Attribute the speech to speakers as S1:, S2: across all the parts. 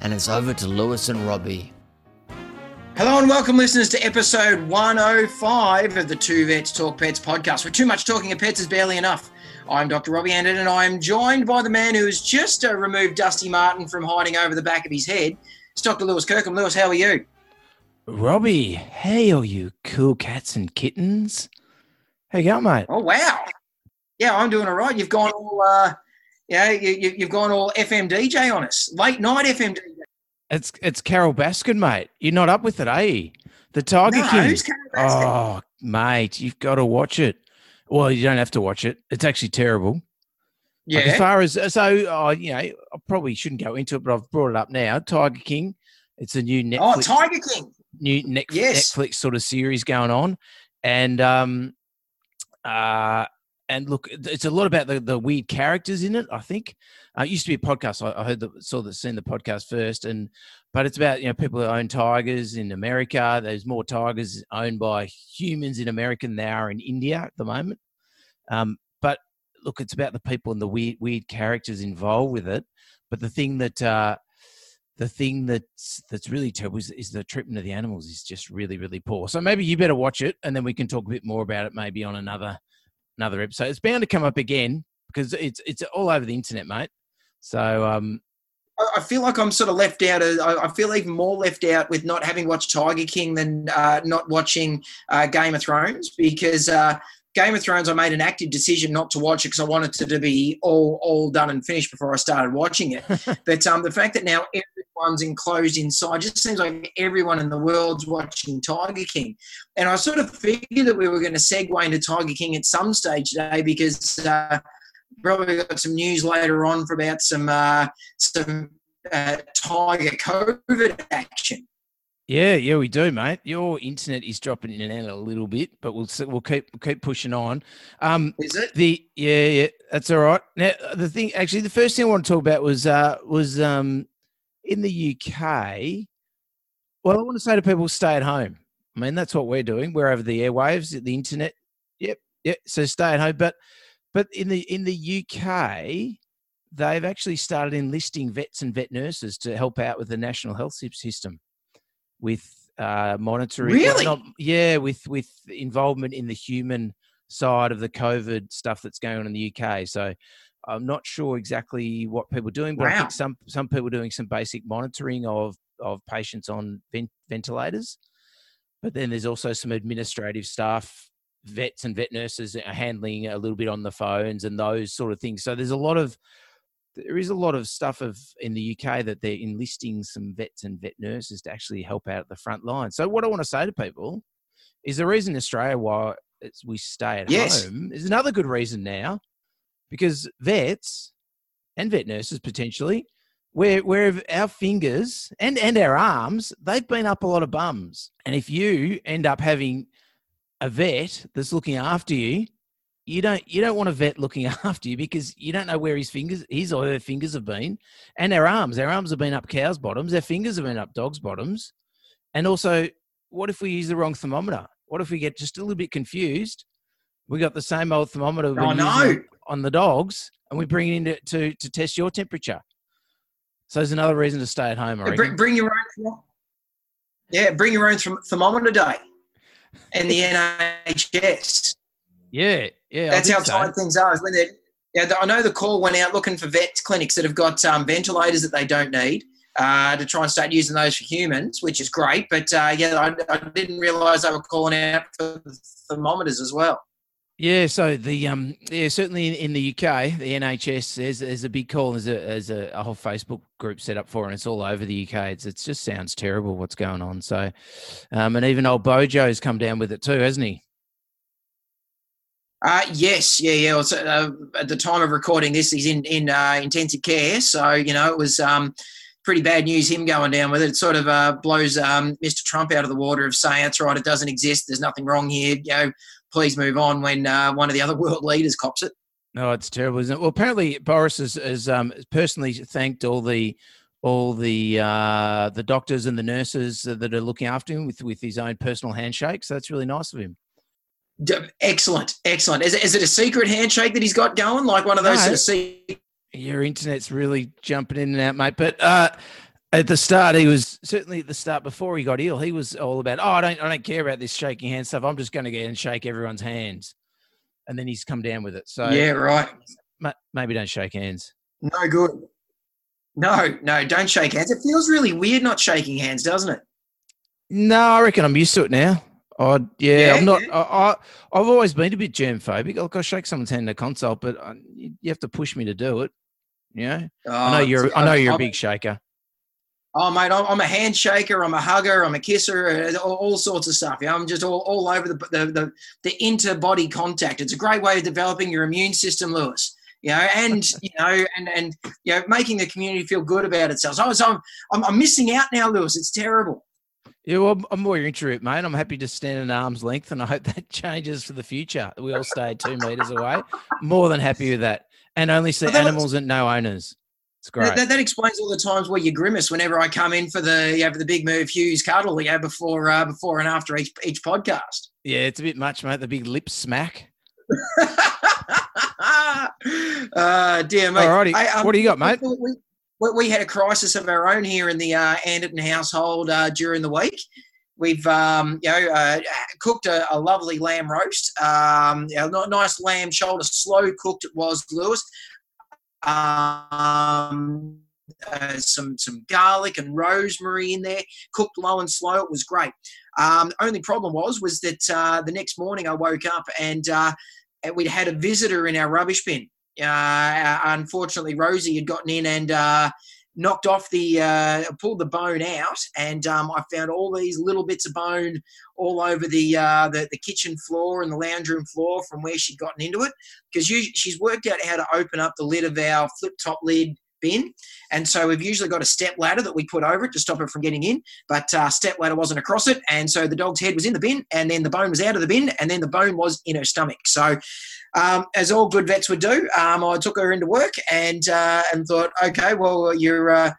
S1: and it's over to Lewis and Robbie.
S2: Hello and welcome, listeners, to episode 105 of the Two Vets Talk Pets podcast, where too much talking of pets is barely enough. I'm Dr. Robbie Anderton, and I am joined by the man who has just uh, removed Dusty Martin from hiding over the back of his head. It's Dr. Lewis Kirkham. Lewis, how are you?
S3: Robbie, hey, all you cool cats and kittens. How you going, mate?
S2: Oh, wow. Yeah, I'm doing all right. You've gone all, uh, yeah, you, you, you've gone all FM DJ on us. Late night FM DJ.
S3: It's it's Carole Baskin, mate. You're not up with it, eh? The Tiger
S2: No,
S3: King.
S2: who's Carole Baskin?
S3: Oh, mate, you've got to watch it. Well, you don't have to watch it. It's actually terrible. Like, as far as so, oh, you know, I probably shouldn't go into it, but I've brought it up now. Tiger King. It's a new Netflix,
S2: Oh, Tiger King.
S3: new Netflix,
S2: Yes.
S3: Netflix sort of series going on, and um, uh, and look, it's a lot about the, the weird characters in it. I think uh, it used to be a podcast. I, I heard the saw the seen the podcast first, and but it's about you know people who own tigers in America. There's more tigers owned by humans in America than there are in India at the moment. Um, but look, it's about the people and the weird weird characters involved with it. But the thing that uh, the thing that's that's really terrible is, is the treatment of the animals is just really really poor. So maybe you better watch it, and then we can talk a bit more about it maybe on another another episode. It's bound to come up again because it's it's all over the internet, mate. So um,
S2: I feel like I'm sort of left out. Of, I feel even more left out with not having watched Tiger King than uh, not watching uh, Game of Thrones because uh, Game of Thrones I made an active decision not to watch it because I wanted it to be all all done and finished before I started watching it. but um, the fact that now everyone's enclosed inside just seems like everyone in the world's watching Tiger King, and I sort of figured that we were going to segue into Tiger King at some stage today because. Uh, Probably got some news later on for about some uh, some uh, Tiger COVID action.
S3: Yeah, yeah, we do, mate. Your internet is dropping in and out a little bit, but we'll we'll keep we'll keep pushing on. Um,
S2: Is it?
S3: The yeah, yeah, that's all right. Now the thing, actually, the first thing I want to talk about was uh was um in the UK. Well, I want to say to people, stay at home. I mean, that's what we're doing. We're over the airwaves, the internet. Yep, yep. So stay at home. But but in the in the UK, they've actually started enlisting vets and vet nurses to help out with the national health system with uh, monitoring.
S2: Really?
S3: not- yeah, with with involvement in the human side of the COVID stuff that's going on in the UK. So I'm not sure exactly what people are doing, but I think some some people are doing some basic monitoring of of patients on vent- ventilators. But then there's also some administrative staff, vets and vet nurses are handling a little bit on the phones and those sort of things. So there's a lot of there is a lot of stuff of in the UK that they're enlisting some vets and vet nurses to actually help out at the front line. So what I want to say to people is the reason Australia why it's, we stay at
S2: Yes.
S3: home is another good reason now because vets and vet nurses potentially where where our fingers and and our arms they've been up a lot of bums and if you end up having a vet that's looking after you you don't you don't want a vet looking after you because you don't know where his fingers his or her fingers have been and their arms. Their arms have been up cows bottoms. Their fingers have been up dogs bottoms. And also what if we use the wrong thermometer? What if we get just a little bit confused? We got the same old thermometer
S2: Oh, no.
S3: on the dogs and we bring it in to, to, to test your temperature. So there's another reason to stay at home I
S2: Bring, bring your own. Yeah, bring your own thermometer day, and the NHS.
S3: yeah yeah
S2: That's how
S3: so.
S2: tight things are. Is when they're. Yeah, I know the call went out looking for vet clinics that have got um, ventilators that they don't need uh, to try and start using those for humans, which is great. But uh, yeah, I, I didn't realise they were calling out for thermometers as well.
S3: Yeah, so the um yeah certainly in, in the UK the NHS there's there's a big call there's a there's a, a whole Facebook group set up for it and it's all over the UK it's it just sounds terrible what's going on so um and even old Bojo's come down with it too hasn't he
S2: Uh, yes, yeah, yeah. Also, uh, at the time of recording this, he's in in uh, intensive care, so you know it was um, pretty bad news. Him going down with it, it sort of uh, blows um, Mr. Trump out of the water of saying that's right, it doesn't exist. There's nothing wrong here. You know, please move on. When uh, one of the other world leaders cops it.
S3: No, it's terrible, isn't it? Well, apparently Boris has, has um, personally thanked all the all the uh, the doctors and the nurses that are looking after him with with his own personal handshake. So that's really nice of him.
S2: Excellent, excellent. Is it, is it a secret handshake that he's got going, like one of those no, sort of secret?
S3: Your internet's really jumping in and out, mate. But uh, at the start, he was certainly at the start before he got ill. He was all about, oh, I don't, I don't care about this shaking hand stuff. I'm just going to get and shake everyone's hands, and then he's come down with it. So
S2: yeah, right.
S3: Maybe don't shake hands.
S2: No good. No, no, don't shake hands. It feels really weird not shaking hands, doesn't it?
S3: No, I reckon I'm used to it now. I yeah, yeah I'm not. I, I have always been a bit germ phobic. Like I shake someone's hand in a consult, but I, you have to push me to do it. Yeah, oh, I know you're. I know you're I'm, a big shaker.
S2: Oh mate, I'm, I'm, a handshaker. I'm a hugger. I'm a kisser. Uh, all, all sorts of stuff. Yeah, I'm just all, all over the, the the the interbody contact. It's a great way of developing your immune system, Lewis you know, and you know, and and you know, making the community feel good about itself. So, so I'm, I'm missing out now, Lewis. It's terrible.
S3: Yeah, well, I'm more introvert, mate. I'm happy to stand at arm's length, and I hope that changes for the future. We all stay two meters away. More than happy with that, and only see animals and no owners. It's great.
S2: That, that, explains all the times where you grimace whenever I come in for the yeah for the big move Hughes cuddle yeah before uh, before and after each each podcast.
S3: Yeah, it's a bit much, mate. The big lip smack.
S2: uh, dear mate.
S3: Alrighty. I, um, what do you got, mate?
S2: We, we, had a crisis of our own here in the uh, Anderton household uh, during the week. We've um, you know uh, cooked a, a, lovely lamb roast, um, you know, nice lamb shoulder, slow cooked it was, Lewis. Um, uh, some some garlic and rosemary in there, cooked low and slow. It was great. Um, only problem was was that uh, the next morning I woke up and uh, we'd had a visitor in our rubbish bin. Uh, unfortunately, Rosie had gotten in and uh, knocked off the, uh, pulled the bone out, and um, I found all these little bits of bone all over the, uh, the, the kitchen floor and the lounge room floor from where she'd gotten into it. Because she's worked out how to open up the lid of our flip top lid bin. And so we've usually got a step ladder that we put over it to stop it from getting in, but uh, step ladder wasn't across it. And so the dog's head was in the bin, and then the bone was out of the bin, and then the bone was in her stomach. So, um, as all good vets would do, um, I took her into work and uh, and thought, okay, well, you're uh,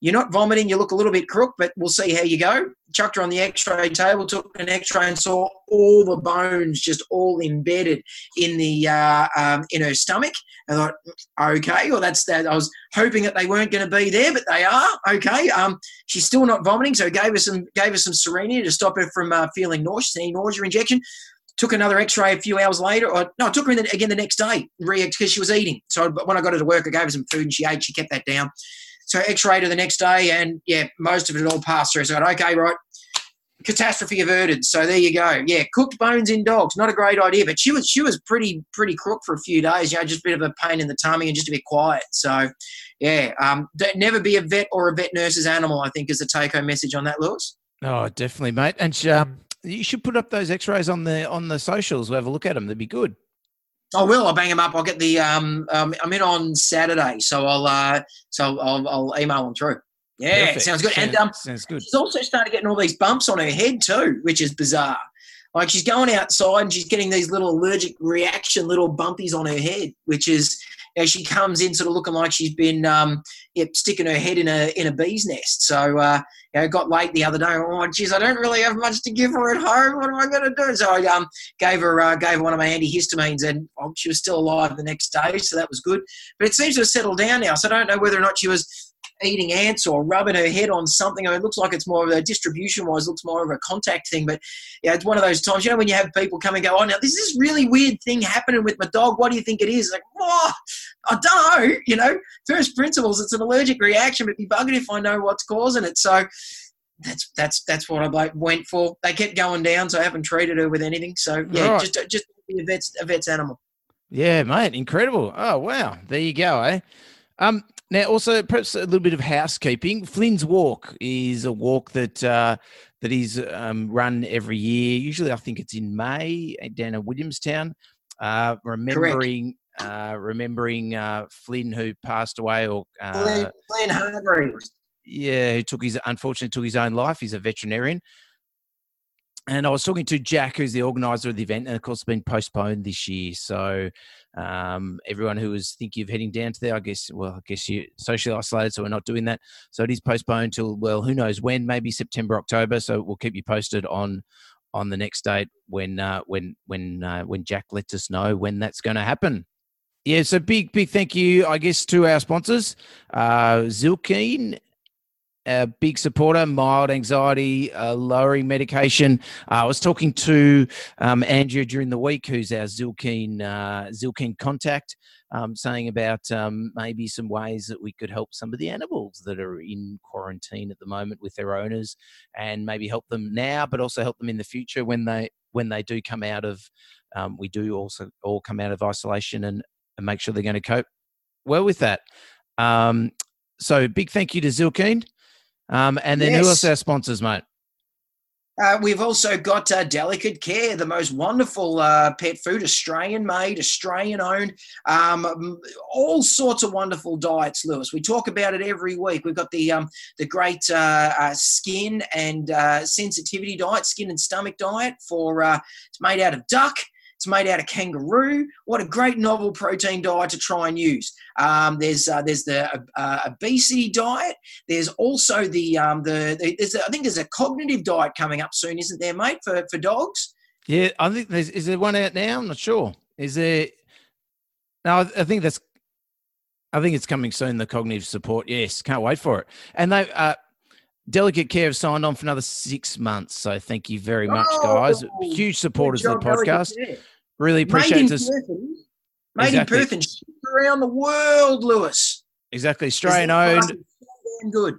S2: you're not vomiting. You look a little bit crook, but we'll see how you go. Chucked her on the X-ray table, took an X-ray, and saw all the bones just all embedded in the uh, um, in her stomach. I thought, okay, well that's that. I was hoping that they weren't going to be there, but they are. Okay, um, she's still not vomiting, so gave her some gave her some Cerenia to stop her from uh, feeling nauseous. Any nausea injection. Took another X-ray a few hours later, or no, I took her in the, again the next day because she was eating. So when I got her to work, I gave her some food and she ate. She kept that down. So X-ray to the next day, and yeah, most of it all passed through. So I okay, right, catastrophe averted. So there you go. Yeah, cooked bones in dogs, not a great idea. But she was she was pretty pretty crook for a few days. You know, just a bit of a pain in the tummy and just a bit quiet. So yeah, um, never be a vet or a vet nurse's animal. I think is the take home message on that, Lewis.
S3: Oh, definitely, mate. And um, you should put up those X-rays on the on the socials. We'll have a look at them. They'd be good.
S2: I will. I'll bang them up. I'll get the. Um, um I'm in on Saturday, so I'll. Uh, so I'll, I'll email them through. Yeah, Perfect. sounds good. Sounds, and um, sounds good. She's also started getting all these bumps on her head too, which is bizarre. Like she's going outside and she's getting these little allergic reaction, little bumpies on her head, which is you know, she comes in sort of looking like she's been um, yeah, sticking her head in a in a bee's nest. So uh, you know, got late the other day. Oh, geez, I don't really have much to give her at home. What am I going to do? So I um, gave her uh, gave her one of my antihistamines, and oh, she was still alive the next day, so that was good. But it seems to have settled down now. So I don't know whether or not she was eating ants or rubbing her head on something. I mean, it looks like it's more of a distribution wise, looks more of a contact thing. But yeah, it's one of those times, you know, when you have people come and go, oh, now this is really weird thing happening with my dog. What do you think it is? Like, oh, I don't know. You know, first principles, it's an allergic reaction, but be buggered if I know what's causing it. So that's that's that's what I went for. They kept going down, so I haven't treated her with anything. So yeah, right. just just a vet's a vet's animal.
S3: Yeah, mate, incredible. Oh wow, there you go, eh? Um, now, also perhaps a little bit of housekeeping. Flynn's Walk is a walk that uh, that is um, run every year. Usually, I think it's in May down at Williamstown. Uh, remembering uh, remembering uh, Flynn who passed away, or
S2: uh, Flynn, Flynn Hargreaves.
S3: yeah, who took his unfortunately took his own life. He's a veterinarian. And I was talking to Jack, who's the organizer of the event, and of course, it's been postponed this year. So, um, everyone who was thinking of heading down to there, I guess, well, I guess you socially isolated, so we're not doing that. So it is postponed till well, who knows when? Maybe September, October. So we'll keep you posted on on the next date when uh, when when uh, when Jack lets us know when that's going to happen. Yeah, so big big thank you, I guess, to our sponsors, uh, Zylkene a big supporter, mild anxiety, uh, lowering medication. Uh, I was talking to um, Andrea during the week, who's our Zylkene, uh, Zylkene contact, um, saying about um, maybe some ways that we could help some of the animals that are in quarantine at the moment with their owners, and maybe help them now, but also help them in the future when they when they do come out of. Um, we do also all come out of isolation and, and make sure they're going to cope well with that. Um, so big thank you to Zylkene. Um, and then yes. who else our sponsors, mate?
S2: Uh, we've also got uh, Delicate Care, the most wonderful uh, pet food, Australian made, Australian owned, um, all sorts of wonderful diets, Lewis. We talk about it every week. We've got the um, the great uh, uh, skin and uh, sensitivity diet, skin and stomach diet for it's made out of duck. It's made out of kangaroo. What a great novel protein diet to try and use. Um, there's uh, there's the uh, uh obesity diet. There's also the um, the, the I think there's a cognitive diet coming up soon, isn't there, mate, for for dogs?
S3: Yeah, I think there's is there one out now? I'm not sure. Is there? No, I think that's. I think it's coming soon. The cognitive support. Yes, can't wait for it. And they. Uh, Delicate Care have signed on for another six months. So thank you very much, oh, guys. Huge supporters of the podcast. Really appreciate this.
S2: Made exactly. in Perth and around the world, Lewis.
S3: Exactly. Australian owned. Good.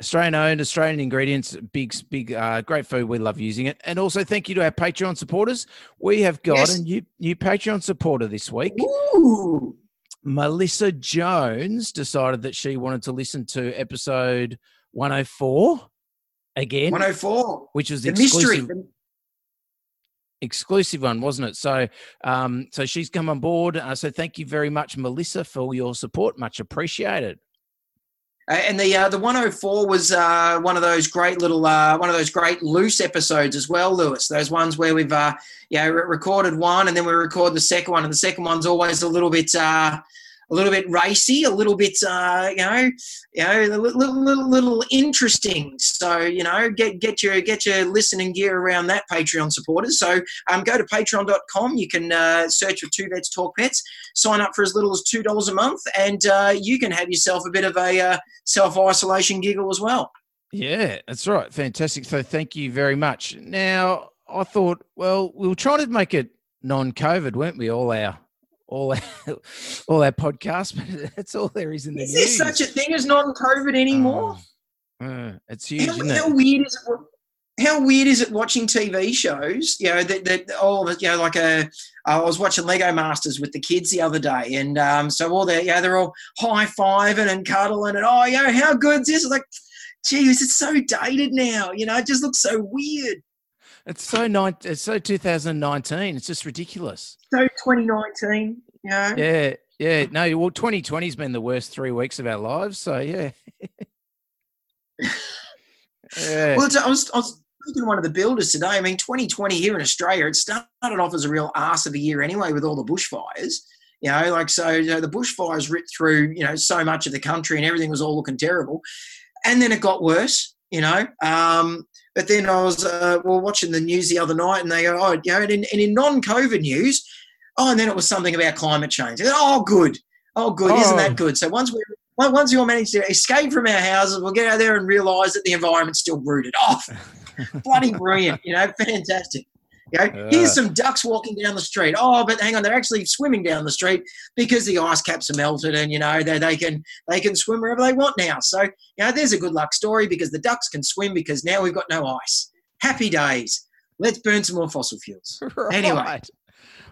S3: Australian owned, Australian ingredients, big, big, uh, great food. We love using it. And also, thank you to our Patreon supporters. We have got yes. a new, new Patreon supporter this week.
S2: Ooh.
S3: Melissa Jones decided that she wanted to listen to episode 104 again.
S2: 104.
S3: Which was the exclusive, mystery. Exclusive one, wasn't it? So, um, so she's come on board. Uh, so thank you very much, Melissa, for your support. Much appreciated.
S2: And the uh, the 104 was uh, one of those great little uh, one of those great loose episodes as well, Lewis. Those ones where we've uh, know recorded one and then we record the second one, and the second one's always a little bit uh, a little bit racy, a little bit, uh, you know, you know, a little, little, little interesting. So, you know, get get your get your listening gear around that Patreon supporters. So, um, go to Patreon.com. You can uh, search for Two Vets Talk Pets. Sign up for as little as two dollars a month, and uh, you can have yourself a bit of a uh, self isolation giggle as well.
S3: Yeah, that's right. Fantastic. So, thank you very much. Now, I thought, well, we were trying to make it non-COVID, weren't we? All our all our, all our podcasts, but that's all there is in the
S2: is
S3: news.
S2: Is there such a thing as non-COVID anymore?
S3: Uh, uh, it's huge.
S2: How,
S3: how
S2: it? weird is it? How weird is it watching TV shows? You know that that all you know, like a. I was watching Lego Masters with the kids the other day, and um, so all they yeah, they're all high fiving and cuddling, and oh, yeah, how good's this? Like, geez, it's so dated now. You know, it just looks so weird.
S3: It's so nine. It's so 2019. It's just ridiculous.
S2: So 2019. Yeah.
S3: Yeah. Yeah. No. Well, 2020 has been the worst three weeks of our lives. So yeah.
S2: yeah. Well, I was I was speaking to one of the builders today. I mean, 2020 here in Australia, it started off as a real arse of a year anyway with all the bushfires. You know, like so you know, the bushfires ripped through you know so much of the country and everything was all looking terrible, and then it got worse. You know, um, but then I was uh, well watching the news the other night, and they go, oh, you know, and in, and in non-COVID news, oh, and then it was something about climate change. oh, good, oh, good, oh. isn't that oh. good? So once we once we all manage to escape from our houses, we'll get out there and realise that the environment's still rooted off. Bloody brilliant, you know, fantastic. You know, uh, here's some ducks walking down the street. Oh, but hang on, they're actually swimming down the street because the ice caps are melted, and you know they, they can they can swim wherever they want now. So you know, there's a good luck story because the ducks can swim because now we've got no ice. Happy days. Let's burn some more fossil fuels. Right. Anyway.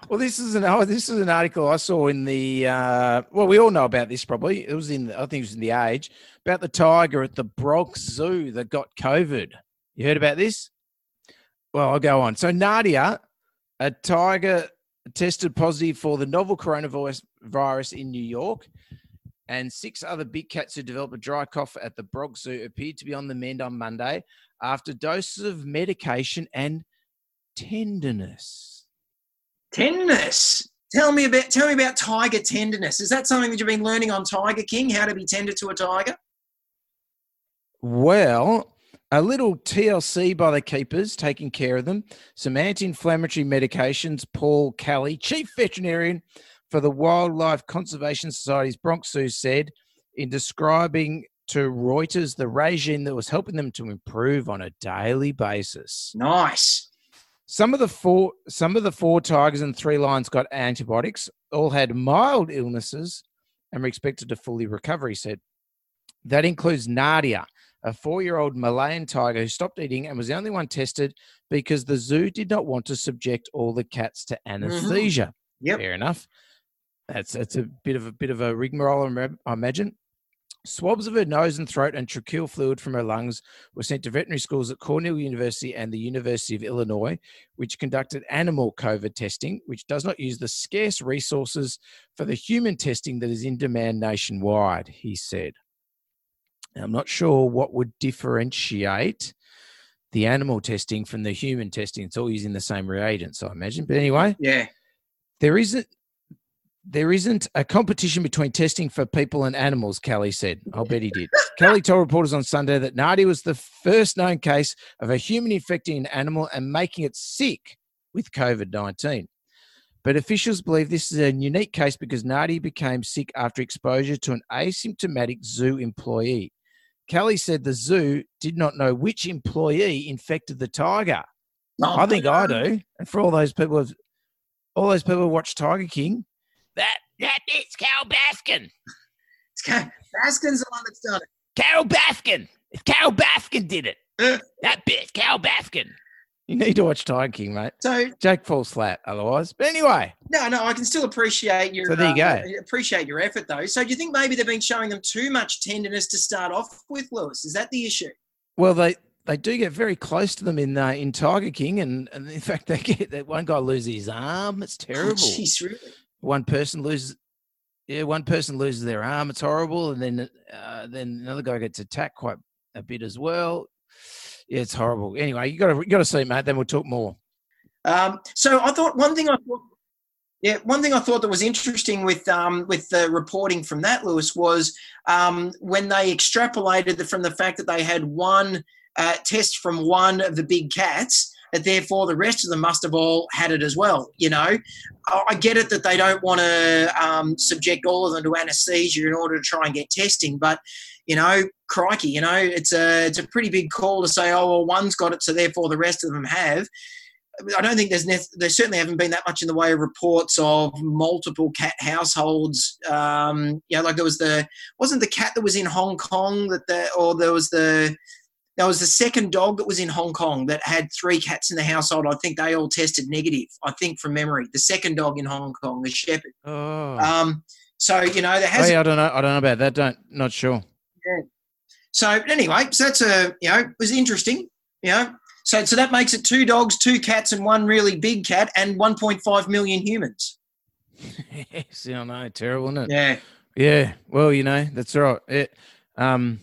S3: Well, this is an oh, this is an article I saw in the uh, well, we all know about this probably. It was in I think it was in the Age about the tiger at the Bronx Zoo that got COVID. You heard about this? Well, I'll go on. So Nadia, a tiger tested positive for the novel coronavirus virus in New York, and six other big cats who developed a dry cough at the Bronx Zoo appeared to be on the mend on Monday after doses of medication and tenderness.
S2: Tenderness. Tell me about tell me about tiger tenderness. Is that something that you've been learning on Tiger King? How to be tender to a tiger?
S3: Well, a little TLC by the keepers taking care of them. Some anti-inflammatory medications. Paul Calle, chief veterinarian for the Wildlife Conservation Society's Bronx Zoo, said in describing to Reuters the regime that was helping them to improve on a daily basis.
S2: Nice.
S3: Some of the four some of the four tigers and three lions got antibiotics, all had mild illnesses and were expected to fully recover, he said. That includes Nadia, a four-year-old Malayan tiger who stopped eating and was the only one tested because the zoo did not want to subject all the cats to mm-hmm. anesthesia.
S2: Yep.
S3: Fair enough. That's that's a bit of a bit of a rigmarole, I imagine. Swabs of her nose and throat and tracheal fluid from her lungs were sent to veterinary schools at Cornell University and the University of Illinois, which conducted animal COVID testing, which does not use the scarce resources for the human testing that is in demand nationwide, he said. Now, I'm not sure what would differentiate the animal testing from the human testing. It's all using the same reagents, I imagine. But anyway,
S2: Yeah.
S3: there isn't there isn't a competition between testing for people and animals, Calle said. I'll bet he did. Calle told reporters on Sunday that Nadia was the first known case of a human infecting an animal and making it sick with COVID 19. But officials believe this is a unique case because Nadia became sick after exposure to an asymptomatic zoo employee. Calle said the zoo did not know which employee infected the tiger.
S2: Oh,
S3: I think I do. And for all those people, who've- all those people who watch Tiger King, that that is Carole Baskin.
S2: It's Ca- Baskin's the one that's done it.
S3: Carole Baskin. If Carole Baskin did it,
S2: Uh.
S3: that bitch, Carole Baskin. You need to watch Tiger King, mate.
S2: So
S3: Jake falls flat otherwise. But anyway,
S2: no, no, I can still appreciate your
S3: So there you
S2: uh,
S3: go.
S2: appreciate your effort though. So do you think maybe they've been showing them too much tenderness to start off with, Lewis? Is that the issue?
S3: well they they do get very close to them in uh, in Tiger King, and, and in fact they get that one guy loses his arm. It's
S2: Oh,
S3: terrible.
S2: Jeez, really?
S3: one person loses yeah one person loses their arm it's horrible and then uh, then another guy gets attacked quite a bit as well yeah it's horrible anyway you gotta you gotta see mate then we'll talk more
S2: Um, so I thought one thing I thought, yeah, one thing I thought that was interesting with um, with the reporting from that Lewis was um, when they extrapolated the, from the fact that they had one uh, test from one of the big cats. That therefore the rest of them must have all had it as well. You know, I get it that they don't want to um, subject all of them to anaesthesia in order to try and get testing, but you know, crikey, you know, it's a it's a pretty big call to say, oh well, one's got it, so therefore the rest of them have. I don't think there's there certainly haven't been that much in the way of reports of multiple cat households. Um, you know, like there was the wasn't the cat that was in Hong Kong that the or there was the there was the second dog that was in Hong Kong that had three cats in the household. I think they all tested negative. I think from memory, the second dog in Hong Kong, the shepherd.
S3: oh
S2: Um, so you know there has
S3: hey, i don't know i don't know about that don't not sure Yeah.
S2: So anyway, so that's a you know it was interesting. You know, so so that makes it two dogs, two cats, and one really big cat, and 1.5 million humans.
S3: See, I know, terrible, isn't it?
S2: Yeah,
S3: Yeah. Well, you know, that's right. It, um,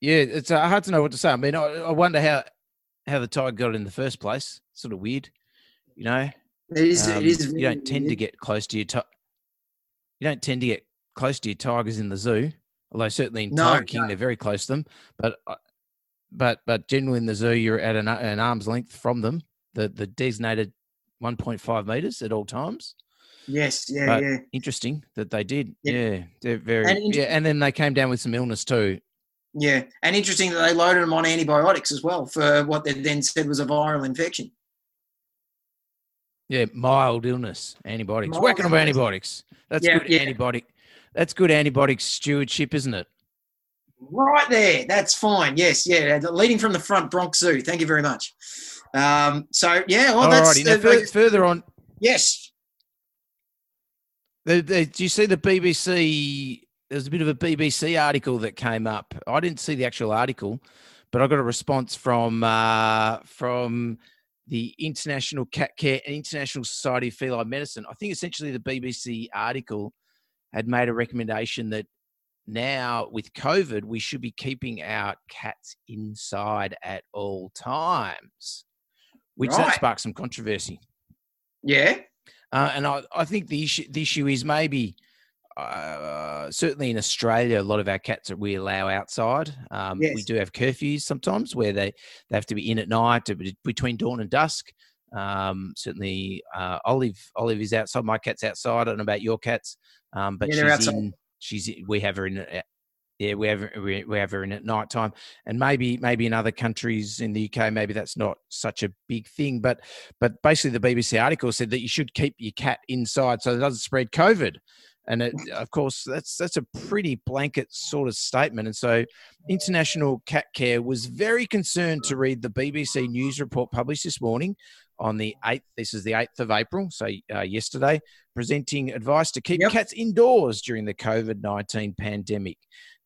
S3: yeah, it's uh, hard to know what to say. I mean, I, I wonder how how the tiger got in the first place. It's Sort of weird, you know.
S2: it is.
S3: Um,
S2: it is.
S3: You don't tend to get close to your ti- You don't tend to get close to your tigers in the zoo. Although certainly in
S2: No,
S3: Tiger King
S2: no.
S3: they're very close to them. But uh, but but generally in the zoo you're at an, an arm's length from them. The the designated 1.5 meters at all times.
S2: Yes. Yeah.
S3: but-
S2: yeah.
S3: Interesting that they did.
S2: Yeah.
S3: Yeah, they're very.
S2: And
S3: yeah, and then they came down with some illness too.
S2: Yeah. And interesting that they loaded them on antibiotics as well for what they then said was a viral infection.
S3: Yeah, mild illness, antibiotics.
S2: Mild
S3: Whacking them
S2: illness.
S3: antibiotics. That's
S2: Yeah,
S3: good
S2: yeah.
S3: antibiotic. That's good antibiotic stewardship, isn't it?
S2: Right there. That's fine. Yes. Yeah. Leading from the front, Bronx Zoo. Thank you very much. Um, so yeah. Well, that's.
S3: Now,
S2: uh,
S3: further on,
S2: yes.
S3: the, the, do you see the BBC? There's a bit of a BBC article that came up. I didn't see the actual article, but I got a response from uh, from the International Cat Care and International Society of Feline Medicine. I think essentially the BBC article had made a recommendation that now with COVID, we should be keeping our cats inside at all times, which that sparked some controversy.
S2: Yeah.
S3: Uh, and I, I think the issue the issue is maybe uh, certainly in Australia, a lot of our cats that we allow outside. Um, We do have curfews sometimes where they, they have to be in at night between dawn and dusk. Um, certainly, uh, Olive Olive is outside. My cat's outside. I don't know about your cats, um, but
S2: Yeah,
S3: she's
S2: outside.
S3: in. She's we have her in. At, yeah, we have we have her in at night time, and maybe maybe in other countries in the UK, maybe that's not such a big thing. But but basically, the BBC article said that you should keep your cat inside so it doesn't spread COVID. And it, of course, that's that's a pretty blanket sort of statement. And so, International Cat Care was very concerned to read the BBC news report published this morning on the eighth. This is the eighth of April, so uh, yesterday, presenting advice to keep
S2: Yep.
S3: cats indoors during the COVID nineteen pandemic.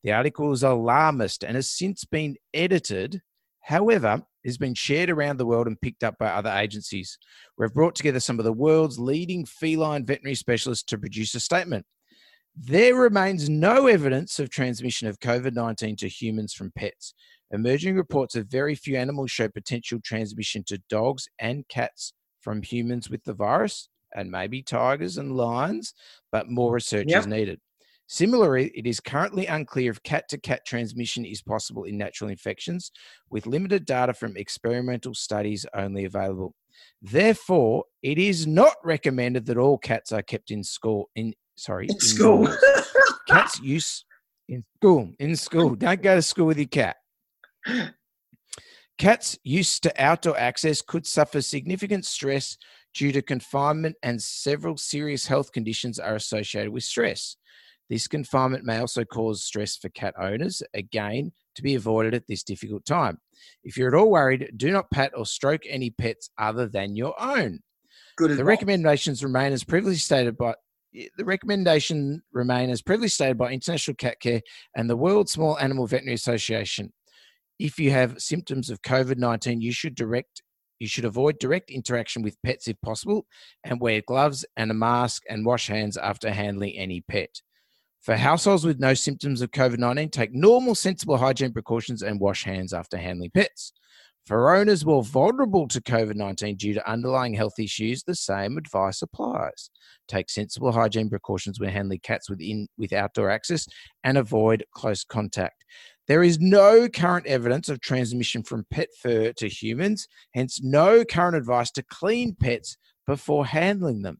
S3: The article is alarmist and has since been edited. However, it has been shared around the world and picked up by other agencies. We've brought together some of the world's leading feline veterinary specialists to produce a statement. There remains no evidence of transmission of COVID 19 to humans from pets. Emerging reports of very few animals show potential transmission to dogs and cats from humans with the virus, and maybe tigers and lions, but more research
S2: Yep.
S3: is needed. Similarly, it is currently unclear if cat to cat transmission is possible in natural infections, with limited data from experimental studies only available. Therefore, it is not recommended that all cats are kept in school. In sorry,
S2: In school.
S3: Cats use in school. In school, don't go to school with your cat. Cats used to outdoor access could suffer significant stress due to confinement, and several serious health conditions are associated with stress. This confinement may also cause stress for cat owners, again, to be avoided at this difficult time. If you're at all worried, do not pat or stroke any pets other than your own.
S2: Good
S3: The recommendations remain as previously stated by the recommendation remain as previously stated by International Cat Care and the World Small Animal Veterinary Association. If you have symptoms of COVID nineteen, you should direct you should avoid direct interaction with pets if possible, and wear gloves and a mask and wash hands after handling any pet. For households with no symptoms of COVID 19, take normal, sensible hygiene precautions and wash hands after handling pets. For owners more vulnerable to COVID 19 due to underlying health issues, the same advice applies. Take sensible hygiene precautions when handling cats within, with outdoor access and avoid close contact. There is no current evidence of transmission from pet fur to humans, hence, no current advice to clean pets before handling them.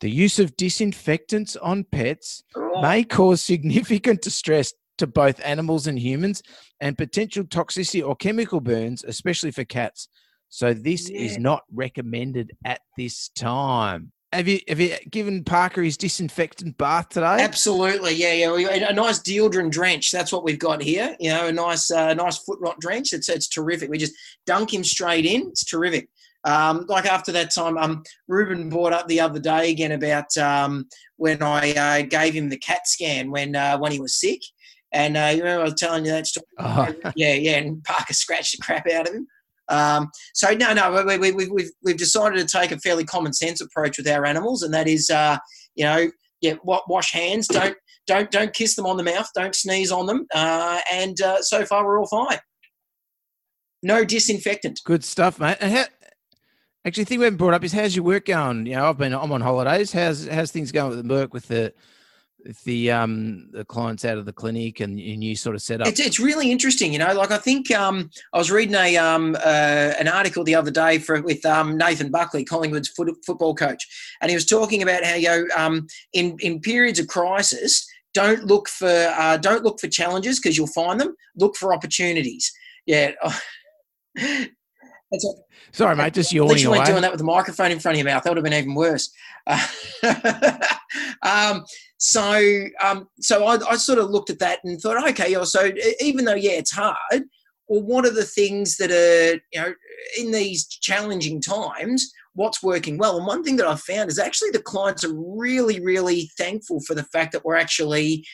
S3: The use of disinfectants on pets may cause significant distress to both animals and humans and potential toxicity or chemical burns, especially for cats. So this
S2: Yeah.
S3: is not recommended at this time. Have you have you given Parker his disinfectant bath today?
S2: Absolutely, yeah, yeah. A nice deodorant drench. That's what we've got here. You know, a nice, uh, nice foot rot drench. It's it's terrific. We just dunk him straight in. It's terrific. Um, like after that time, um, Ruben brought up the other day again about um, when I uh, gave him the CAT scan when uh, when he was sick, and uh, you remember I was telling you that story.
S3: Oh,
S2: yeah, yeah, and Parker scratched the crap out of him. Um, so no, no, we, we, we, we've we've decided to take a fairly common sense approach with our animals, and that is, uh, you know, yeah, wash hands, don't don't don't kiss them on the mouth, don't sneeze on them, uh, and uh, so far we're all fine. No disinfectant.
S3: good stuff, mate. And how, actually, the thing we haven't brought up is how's your work going? You know, I've been I'm on holidays. How's how's things going with the work with the the um the clients out of the clinic and your new sort of setup?
S2: It's, it's really interesting, you know. Like I think um, I was reading a um, uh, an article the other day for with um, Nathan Buckley, Collingwood's foot, football coach, and he was talking about how you know um, in in periods of crisis, don't look for uh, don't look for challenges because you'll find them. Look for opportunities. Yeah. That's what,
S3: Sorry, mate, just
S2: least you weren't doing that with the microphone in front of your mouth. That would have been even worse. Uh, um, so, um, so I, I sort of looked at that and thought, okay, so even though yeah, it's hard. Well, what are the things that are you know in these challenging times? What's working well? And one thing that I've found is actually the clients are really, really thankful for the fact that we're actually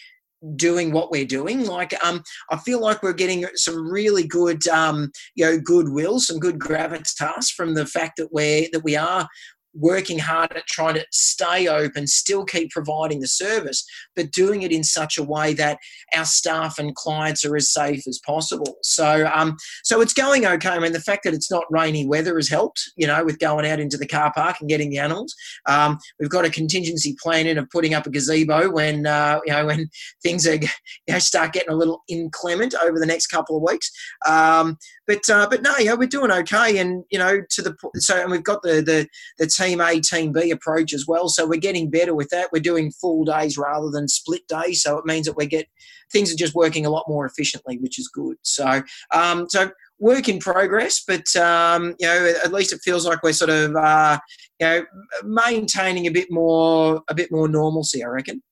S2: doing what we're doing. Like, um, I feel like we're getting some really good, um, you know, goodwill, some good gravitas from the fact that we're that we are working hard at trying to stay open, still keep providing the service, but doing it in such a way that our staff and clients are as safe as possible. So, um, so it's going okay. I mean, the fact that it's not rainy weather has helped, you know, with going out into the car park and getting the animals. Um, we've got a contingency plan in of putting up a gazebo when, uh, you know, when things are, you know, start getting a little inclement over the next couple of weeks. Um, but, uh, but no, yeah, we're doing okay. And, you know, to the, so, and we've got the, the, the team A, team B approach as well. So we're getting better with that. We're doing full days rather than split days. So it means that we get things are just working a lot more efficiently, which is good. So, um, so work in progress, but um, you know, at least it feels like we're sort of uh, you know maintaining a bit more a bit more normalcy. I reckon.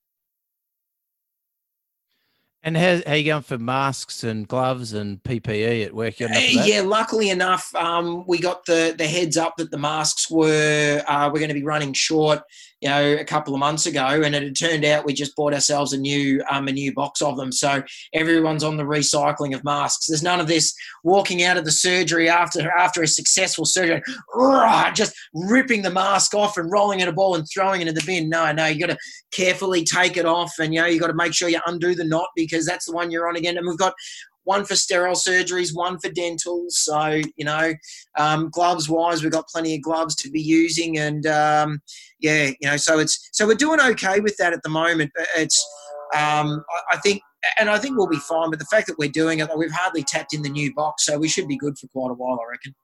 S3: And how, how you going for masks and gloves and PPE at work?
S2: Yeah, luckily enough, um, we got the the heads up that the masks were uh, we're going to be running short you know, a couple of months ago, and it had turned out we just bought ourselves a new um, a new box of them. So everyone's on the recycling of masks. There's none of this walking out of the surgery after after a successful surgery, just ripping the mask off and rolling it a ball and throwing it in the bin. No, no, you got to carefully take it off, and you know you got to make sure you undo the knot because that's the one you're on again. And we've got one for sterile surgeries, one for dentals. So, you know, um, gloves wise, we've got plenty of gloves to be using. And um, yeah, you know, so it's, so we're doing okay with that at the moment. But it's, um, I, I think, and I think we'll be fine. But the fact that we're doing it, we've hardly tapped in the new box. So we should be good for quite a while, I reckon.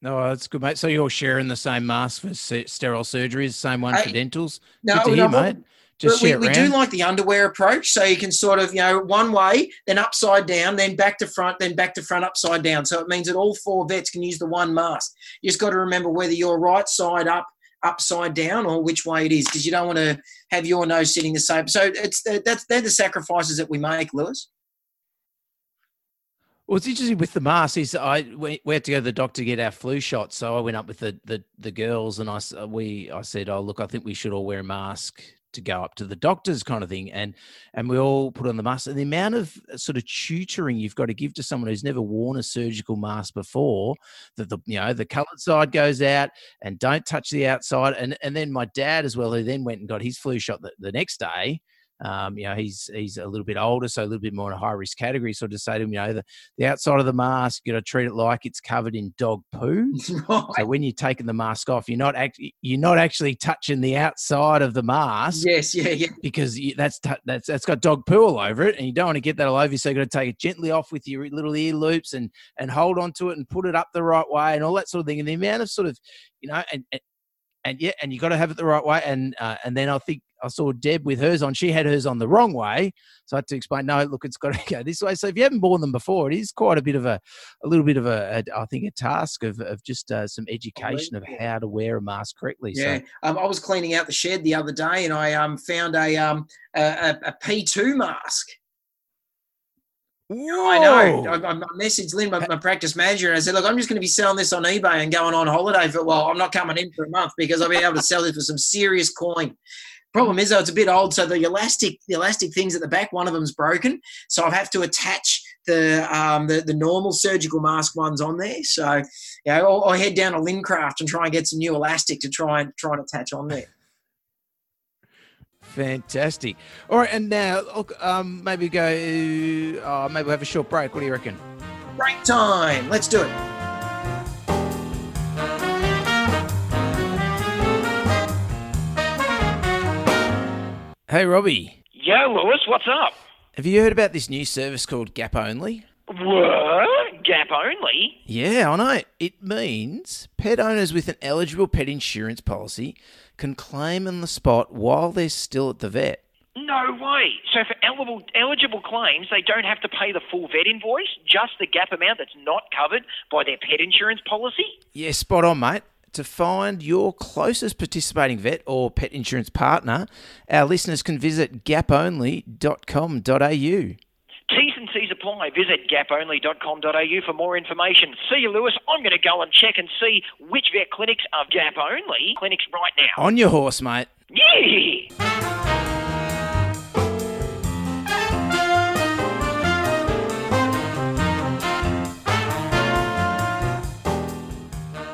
S3: No, that's good, mate. So you're sharing the same mask for sterile surgeries, same one for dentals.
S2: No,
S3: good to
S2: no,
S3: hear, mate.
S2: Just we, we do like the underwear approach, so you can sort of you know one way, then upside down, then back to front, then back to front, upside down. So it means that all four vets can use the one mask. You just got to remember whether you're right side up, upside down, or which way it is, because you don't want to have your nose sitting the same. So it's uh, that's they're the sacrifices that we make, Lewis.
S3: Well, it's interesting with the mask is I we, we had to go to the doctor to get our flu shot, so I went up with the the, the girls and I we I said, oh look, I think we should all wear a mask to go up to the doctors kind of thing and and we all put on the mask. And the amount of uh, sort of tutoring you've got to give to someone who's never worn a surgical mask before that the you know the colored side goes out and don't touch the outside. And and then my dad as well who then went and got his flu shot the, the next day um, you know, he's he's a little bit older, so a little bit more in a high risk category. So just say to him, you know, the, the outside of the mask, you got to treat it like it's covered in dog poo. Right. So when you're taking the mask off, you're not actually you're not actually touching the outside of the mask.
S2: Yes, yeah, yeah.
S3: Because you, that's that's that's got dog poo all over it, and you don't want to get that all over you. So you've got to take it gently off with your little ear loops and and hold on to it and put it up the right way and all that sort of thing. And the amount of sort of you know and, and and yeah, and you got to have it the right way. And uh, and then I think I saw Deb with hers on. She had hers on the wrong way, so I had to explain. No, look, it's got to go this way. So if you haven't worn them before, it is quite a bit of a, a little bit of a, a I think, a task of, of just uh, some education of how to wear a mask correctly.
S2: Yeah, so, um, I was cleaning out the shed the other day, and I um, found a um, a, a P two mask. Whoa. I know. I, I messaged Lynn, my, my, practice manager, and I said, "Look, I'm just going to be selling this on eBay and going on holiday for. Well, I'm not coming in for a month because I'll be able to sell this for some serious coin." Problem is though, it's a bit old, so the elastic, the elastic things at the back, one of them's broken, so I have to attach the um, the, the normal surgical mask ones on there. So, you know, I'll, I'll head down to Lincraft and try and get some new elastic to try and try and attach on there.
S3: Fantastic. All right, and now look, um, maybe go. Uh, maybe we'll have a short break. What do you reckon?
S2: Break time. Let's do it.
S3: Hey, Robbie.
S4: Yo, Lewis, what's up?
S3: Have you heard about this new service called Gap Only?
S4: What? Gap Only?
S3: Yeah, I know. It means pet owners with an eligible pet insurance policy can claim on the spot while they're still at the vet.
S4: No way. So for eligible, eligible claims, they don't have to pay the full vet invoice, just the gap amount that's not covered by their pet insurance policy?
S3: Yeah, spot on, mate to find your closest participating vet or pet insurance partner, our listeners can visit gaponly.com.au.
S4: T's and C's apply. Visit gaponly.com.au for more information. See you, Lewis. I'm going to go and check and see which vet clinics are gap only clinics right now.
S3: On your horse, mate.
S4: Yeah!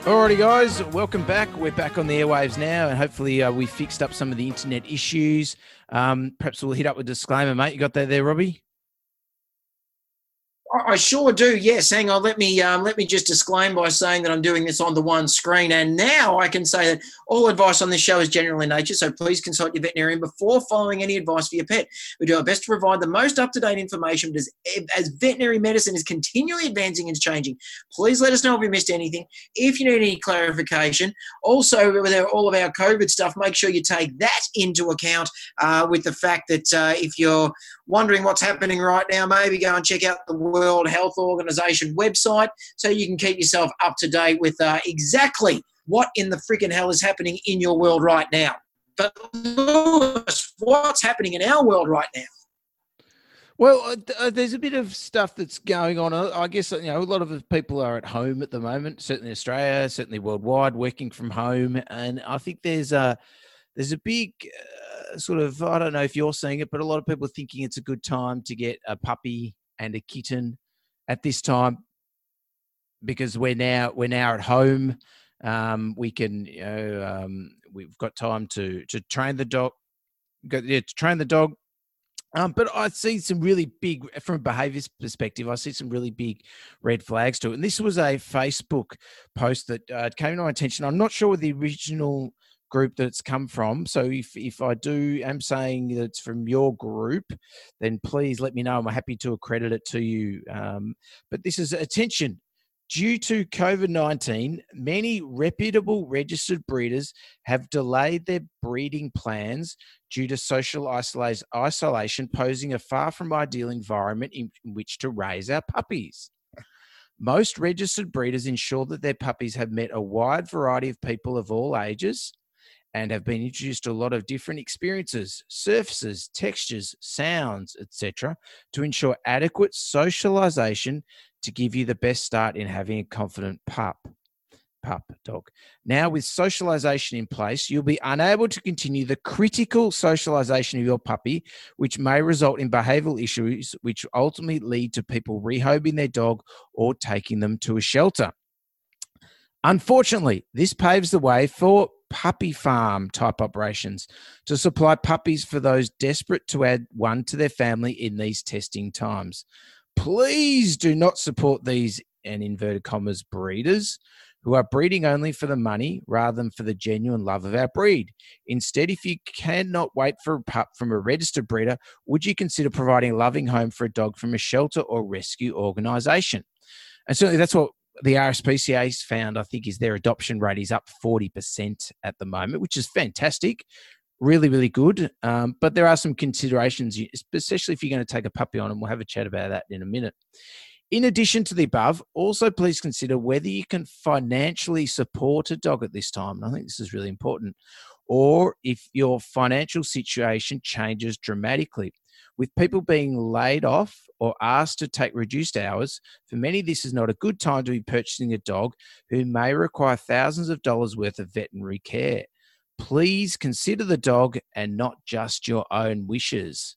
S3: Alrighty, guys, welcome back. We're back on the airwaves now, and hopefully uh, we fixed up some of the internet issues. Um, perhaps we'll hit up with disclaimer, mate. You got that there, Robbie?
S2: I sure do. Yes. Hang on. Let me um, let me just disclaim by saying that I'm doing this on the one screen, and now I can say that all advice on this show is general in nature. So please consult your veterinarian before following any advice for your pet. We do our best to provide the most up to date information, but as, as veterinary medicine is continually advancing and changing, please let us know if we missed anything. If you need any clarification, also with all of our COVID stuff, make sure you take that into account uh, with the fact that uh, if you're wondering what's happening right now, maybe go and check out the World Health Organization website so you can keep yourself up to date with uh, exactly what in the freaking hell is happening in your world right now. But Lewis, what's happening in our world right now?
S3: Well, uh, uh there's a bit of stuff that's going on. Uh, I guess you know a lot of people are at home at the moment. Certainly Australia, certainly worldwide, working from home, and I think there's a there's a big uh, sort of I don't know if you're seeing it, but a lot of people are thinking it's a good time to get a puppy and a kitten at this time because we're now we're now at home. Um, we can you know um, we've got time to to train the dog, go, yeah, to train the dog. Um, but I see some really big, from a behaviour perspective, I see some really big red flags to it. And this was a Facebook post that uh, came to my attention. I'm not sure what the original group that it's come from. So if if I do am saying that it's from your group, then please let me know. I'm happy to accredit it to you. Um, but this is attention. Due to COVID 19, many reputable registered breeders have delayed their breeding plans due to social isolation, posing a far from ideal environment in which to raise our puppies. Most registered breeders ensure that their puppies have met a wide variety of people of all ages, and have been introduced to a lot of different experiences, surfaces, textures, sounds, etc., to ensure adequate socialization to give you the best start in having a confident pup. Pup dog. Now, with socialization in place, you'll be unable to continue the critical socialization of your puppy, which may result in behavioral issues, which ultimately lead to people rehoming their dog or taking them to a shelter. Unfortunately, this paves the way for puppy farm type operations to supply puppies for those desperate to add one to their family in these testing times. Please do not support these and inverted commas breeders who are breeding only for the money rather than for the genuine love of our breed. Instead, if you cannot wait for a pup from a registered breeder, would you consider providing a loving home for a dog from a shelter or rescue organization? And certainly that's what the RSPCA's found, I think, is their adoption rate is up 40% at the moment, which is fantastic. Really, really good. Um, but there are some considerations, especially if you're going to take a puppy on, and we'll have a chat about that in a minute. In addition to the above, also please consider whether you can financially support a dog at this time. And I think this is really important. Or if your financial situation changes dramatically. With people being laid off or asked to take reduced hours, for many, this is not a good time to be purchasing a dog who may require thousands of dollars worth of veterinary care. Please consider the dog and not just your own wishes.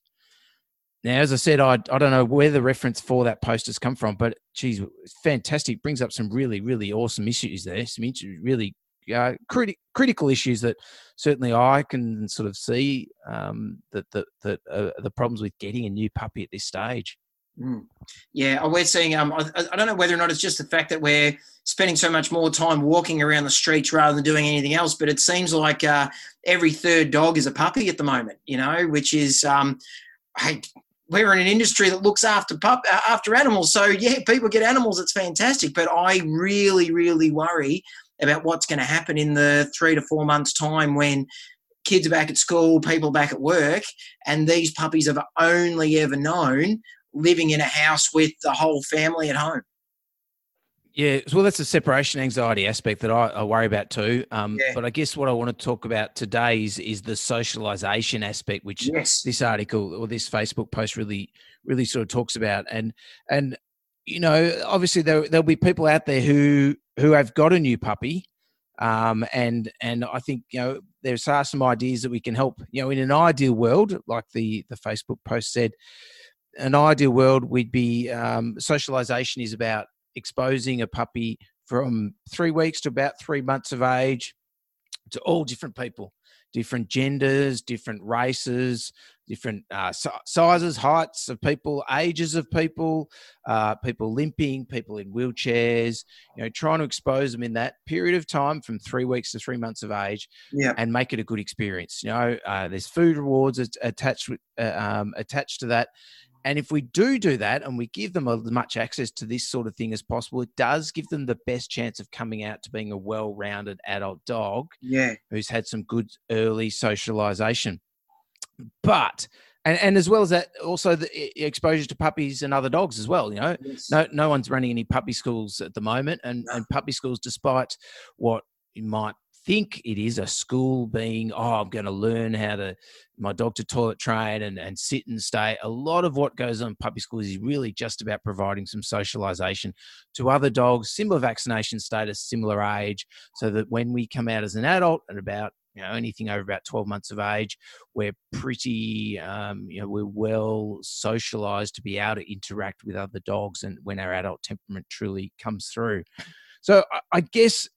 S3: Now, as I said, I, I don't know where the reference for that post has come from, but geez, fantastic. Brings up some really, really awesome issues there. Some really uh, criti- critical issues that certainly I can sort of see um, that that, that uh, the problems with getting a new puppy at this stage.
S2: Mm. Yeah, we're seeing. Um, I, I, don't know whether or not it's just the fact that we're spending so much more time walking around the streets rather than doing anything else, but it seems like uh, every third dog is a puppy at the moment. You know, which is um, hey, we're in an industry that looks after pup uh, after animals. So yeah, people get animals. It's fantastic, but I really, really worry about what's going to happen in the three to four months' time when kids are back at school, people back at work, and these puppies have only ever known living in a house with the whole family at home.
S3: Yeah, well, that's a separation anxiety aspect that I, I worry about too. Um, yeah. But I guess what I want to talk about today is, is the socialization aspect, which yes. this article or this Facebook post really, really sort of talks about. And and you know, obviously there there'll be people out there who who have got a new puppy, um, and and I think you know there's are some ideas that we can help. You know, in an ideal world, like the the Facebook post said, an ideal world we'd be um, socialization is about exposing a puppy from three weeks to about three months of age to all different people, different genders, different races, different uh, sizes, heights of people, ages of people, uh, people limping, people in wheelchairs. You know, trying to expose them in that period of time from three weeks to three months of age,
S2: Yeah.
S3: and make it a good experience. You know, uh, there's food rewards at- attached with, uh, um, attached to that. And if we do do that and we give them as much access to this sort of thing as possible, it does give them the best chance of coming out to being a well rounded adult dog
S2: Yeah.
S3: who's had some good early socialization. But and, and as well as that, also the exposure to puppies and other dogs as well. You know,
S2: Yes.
S3: no no one's running any puppy schools at the moment, and
S2: No.
S3: and puppy schools, despite what you might think it is a school being oh i'm going to learn how to my dog to toilet train and, and sit and stay a lot of what goes on in puppy schools is really just about providing some socialization to other dogs similar vaccination status similar age so that when we come out as an adult at about you know anything over about 12 months of age we're pretty um, you know we're well socialized to be able to interact with other dogs and when our adult temperament truly comes through so I, I guess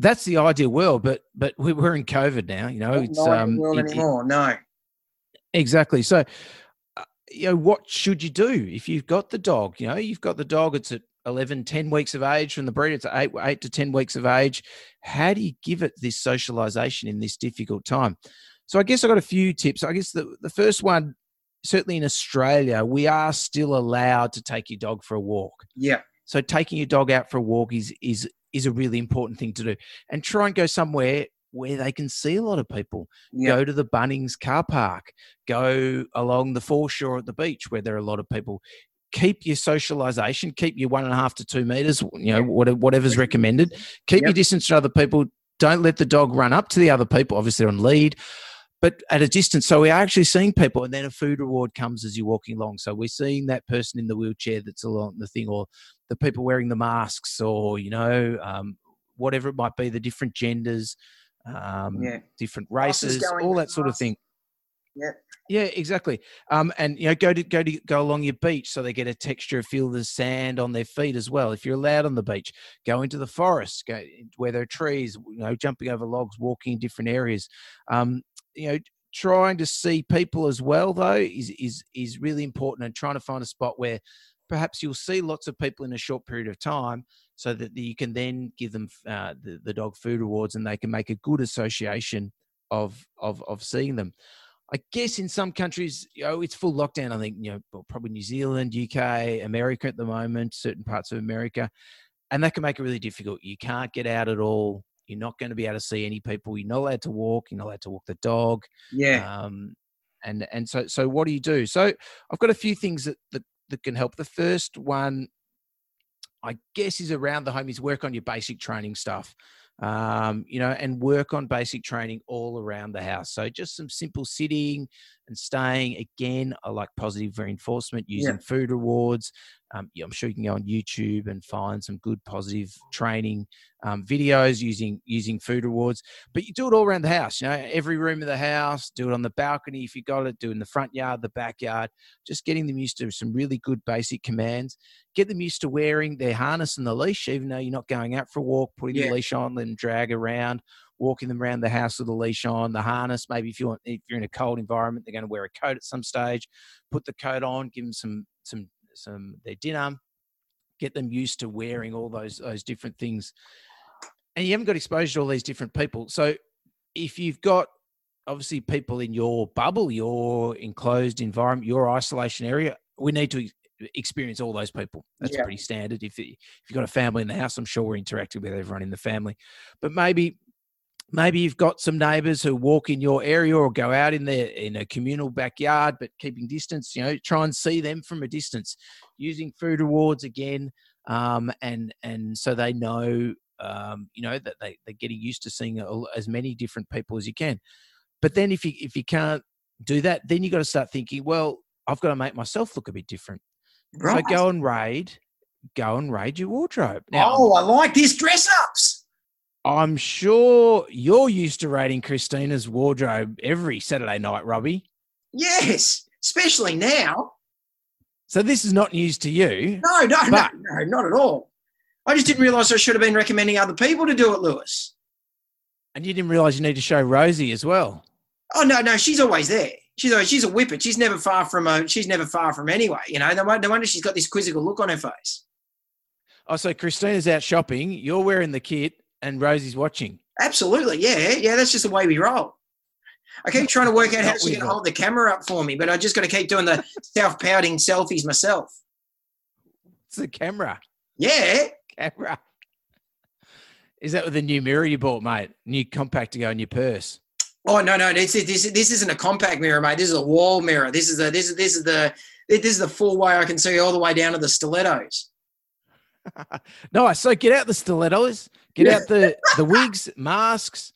S3: that's the ideal world but but we- we're in covid now you know
S2: Not
S3: it's
S2: the
S3: um
S2: world
S3: it- it-
S2: anymore. No.
S3: Exactly. So, uh, you know, what should you do if you've got the dog? You know, you've got the dog, it's at 11, 10 weeks of age from the breed, it's eight, eight to 10 weeks of age. How do you give it this socialization in this difficult time? So, I guess I've got a few tips. I guess the, the first one, certainly in Australia, we are still allowed to take your dog for a walk.
S2: Yeah.
S3: So taking your dog out for a walk is is is a really important thing to do, and try and go somewhere where they can see a lot of people.
S2: Yeah.
S3: Go to the Bunnings car park. Go along the foreshore at the beach where there are a lot of people. Keep your socialization. Keep your one and a half to two meters. You know what- whatever's recommended. Keep your distance to other people. Don't let the dog run up to the other people. Obviously on lead, but at a distance. So we are actually seeing people, and then a food reward comes as you're walking along. So we're seeing that person in the wheelchair that's along the thing, or the people wearing the masks, or you know, um, whatever it might be, the different genders, um,
S2: Yeah.
S3: different races, all that sort of thing.
S2: Yeah.
S3: Yeah, exactly. Um, and you know, go to go to go along your beach so they get a texture, feel the sand on their feet as well. If you're allowed on the beach, go into the forest, go where there are trees. You know, jumping over logs, walking in different areas. Um, you know, trying to see people as well though is is is really important, and trying to find a spot where perhaps you'll see lots of people in a short period of time, so that you can then give them uh, the, the dog food rewards, and they can make a good association of of of seeing them. I guess in some countries, you know, it's full lockdown. I think, you know, well, probably New Zealand, UK, America at the moment, certain parts of America, and that can make it really difficult. You can't get out at all. You're not going to be able to see any people. You're not allowed to walk. You're not allowed to walk the dog.
S2: Yeah.
S3: Um, and and so so what do you do? So I've got a few things that that, that can help. The first one, I guess, is around the home is work on your basic training stuff. Um, you know, and work on basic training all around the house. So just some simple sitting and staying. Again, I like positive reinforcement using food rewards. Um, yeah, I'm sure you can go on YouTube and find some good positive training um, videos using using food rewards. But you do it all around the house. You know, every room of the house. Do it on the balcony if you got it. Do it in the front yard, the backyard. Just getting them used to some really good basic commands. Get them used to wearing their harness and the leash, even though you're not going out for a walk. Putting
S2: Yeah.
S3: the leash on, letting them drag around. Walking them around the house with a leash on, the harness. Maybe if you want, if you're in a cold environment, they're going to wear a coat at some stage. Put the coat on. Give them some some some their dinner. Get them used to wearing all those those different things and you haven't got exposure to all these different people. So if you've got obviously people in your bubble, your enclosed environment, your isolation area, we need to experience all those people. That's
S2: Yeah.
S3: pretty standard. If, if you've got a family in the house, I'm sure we're interacting with everyone in the family. But maybe maybe you've got some neighbors who walk in your area or go out in their in a communal backyard but keeping distance you know try and see them from a distance using food rewards again um, and and so they know um, you know that they, they're getting used to seeing as many different people as you can but then if you if you can't do that then you've got to start thinking well i've got to make myself look a bit different
S2: Right.
S3: so go and raid go and raid your wardrobe now
S2: oh, I like this dress ups.
S3: I'm sure you're used to raiding christina's wardrobe every saturday night robbie
S2: Yes. Especially now.
S3: so this is not news to you
S2: No, no, no, no, not at all. I just didn't realise I should have been recommending other people to do it, Lewis.
S3: And you didn't realise you need to show Rosie as well.
S2: Oh no, no, she's always there. She's always, she's a whippet. She's never far from a. She's never far from anyway. You know, no, no wonder she's got this quizzical look on her face.
S3: Oh, so Christina's out shopping. You're wearing the kit, and Rosie's watching.
S2: Absolutely, yeah, yeah. That's just the way we roll. I keep trying to work out how she's going to hold the camera up for me, but I just got to keep doing the self-pouting selfies myself.
S3: It's the camera.
S2: Yeah,
S3: Camera. Is that with the new mirror you bought, mate? New compact to go in your purse.
S2: Oh no, no, this is this this isn't a compact mirror, mate. This is a wall mirror. This is a this is this is the this is the full way I can see all the way down to the stilettos.
S3: nice. So get out the stilettos, get out the the wigs, masks,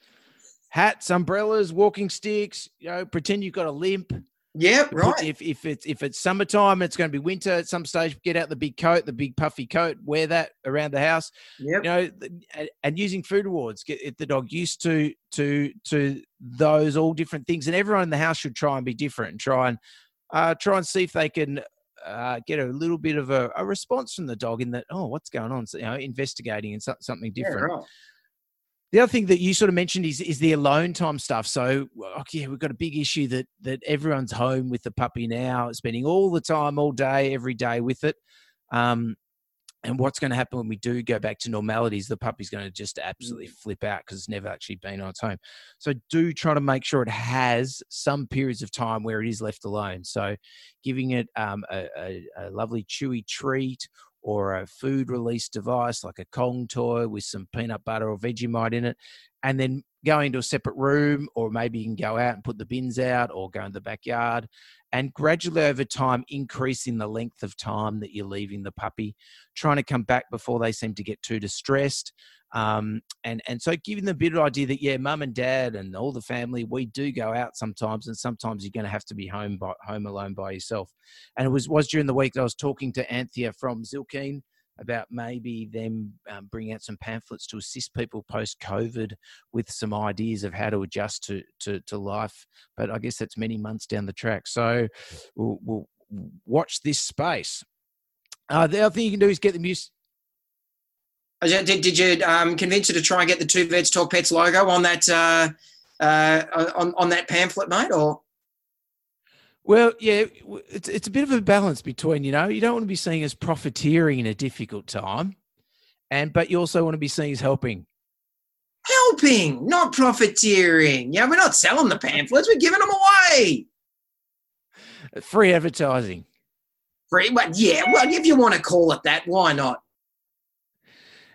S3: hats, umbrellas, walking sticks. You know, pretend you've got a limp.
S2: Yeah, right.
S3: If if it's if it's summertime, it's going to be winter at some stage. Get out the big coat, the big puffy coat. Wear that around the house.
S2: Yep.
S3: You know, and- and using food awards, get the dog used to to to those all different things. And everyone in the house should try and be different and try and uh, try and see if they can uh, get a little bit of a, a response from the dog in that. Oh, what's going on? So, you know, investigating and so, something
S2: Yeah,
S3: different.
S2: right.
S3: The other thing that you sort of mentioned is is the alone time stuff. So, well, yeah, we've got a big issue that that everyone's home with the puppy now, spending all the time, all day, every day with it. Um, and what's going to happen when we do go back to normality is the puppy's going to just absolutely flip out because it's never actually been on its home. So do try to make sure it has some periods of time where it is left alone. So giving it um, a, a, a lovely chewy treat or a food release device like a Kong toy with some peanut butter or Vegemite in it, and then go into a separate room, or maybe you can go out and put the bins out or go in the backyard, and gradually over time increasing the length of time that you're leaving the puppy, trying to come back before they seem to get too distressed. Um, and and so giving them a bit of idea that yeah, mum and dad and all the family, we do go out sometimes, and sometimes you're going to have to be home by home alone by yourself. And it was was during the week that I was talking to Anthea from Zylkene about maybe them um, bringing out some pamphlets to assist people post COVID with some ideas of how to adjust to, to to life. But I guess that's many months down the track. So we'll, we'll watch this space. Uh, the other thing you can do is get the used.
S2: Oh, Did, did you um, convince her to try and get the two vets talk pets logo on that uh, uh, on on that pamphlet, mate? Or
S3: Well, yeah, it's it's a bit of a balance between you know you don't want to be seen as profiteering in a difficult time, and but you also want to be seen as helping.
S2: helping, not profiteering. Yeah, we're not selling the pamphlets; we're giving them away.
S3: Free advertising.
S2: Free, but yeah, well, if you want to call it that, why not?